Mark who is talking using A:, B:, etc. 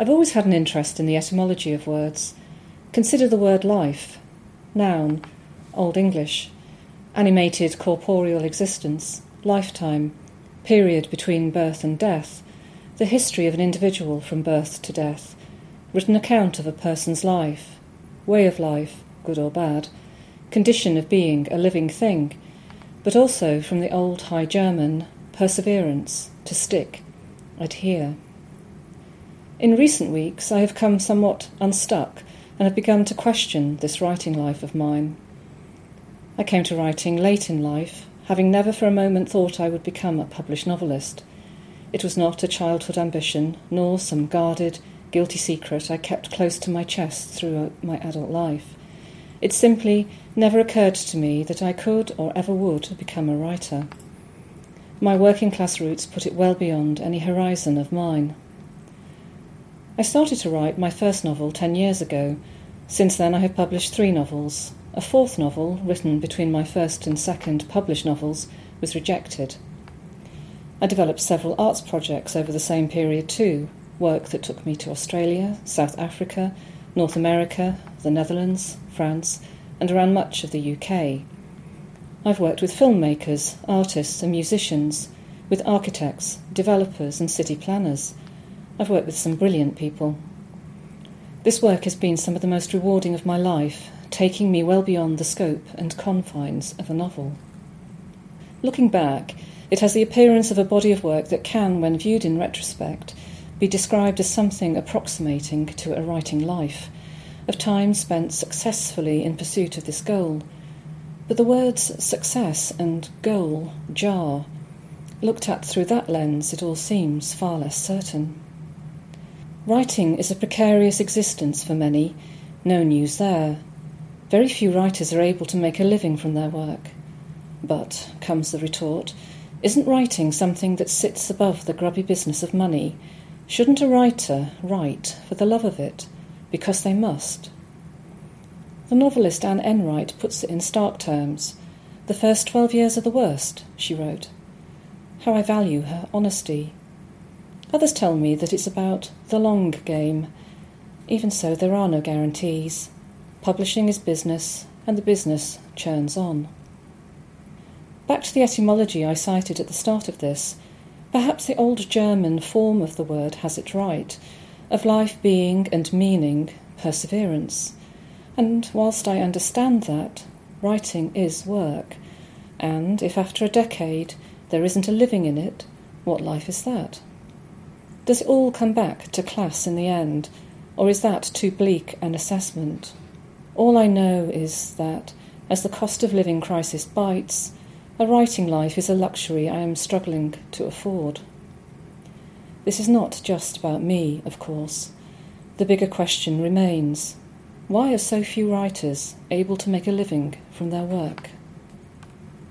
A: I've always had an interest in the etymology of words. Consider the word life, noun, Old English, animated corporeal existence, lifetime, period between birth and death, the history of an individual from birth to death, written account of a person's life, way of life, good or bad, condition of being a living thing, but also from the old High German perseverance, to stick, adhere. In recent weeks, I have come somewhat unstuck and have begun to question this writing life of mine. I came to writing late in life, having never for a moment thought I would become a published novelist. It was not a childhood ambition, nor some guarded, guilty secret I kept close to my chest throughout my adult life. It simply never occurred to me that I could or ever would become a writer. My working class roots put it well beyond any horizon of mine. I started to write my first novel ten years ago. Since then, I have published three novels. A fourth novel, written between my first and second published novels, was rejected. I developed several arts projects over the same period too, work that took me to Australia, South Africa, North America, the Netherlands, France, and around much of the UK. I've worked with filmmakers, artists, and musicians, with architects, developers, and city planners. I've worked with some brilliant people. This work has been some of the most rewarding of my life, taking me well beyond the scope and confines of a novel. Looking back, it has the appearance of a body of work that can, when viewed in retrospect, be described as something approximating to a writing life, of time spent successfully in pursuit of this goal. But the words success and goal jar. Looked at through that lens, it all seems far less certain. Writing is a precarious existence for many, no news there. Very few writers are able to make a living from their work. But, comes the retort, isn't writing something that sits above the grubby business of money? Shouldn't a writer write for the love of it, because they must? The novelist Anne Enright puts it in stark terms. The first twelve years are the worst, she wrote. How I value her honesty. Others tell me that it's about the long game. Even so, there are no guarantees. Publishing is business, and the business churns on. Back to the etymology I cited at the start of this, perhaps the old German form of the word has it right, of life being and meaning perseverance. And whilst I understand that, writing is work, and if after a decade there isn't a living in it, what life is that? Does it all come back to class in the end, or is that too bleak an assessment? All I know is that as the cost of living crisis bites, a writing life is a luxury I am struggling to afford. This is not just about me, of course. The bigger question remains why are so few writers able to make a living from their work?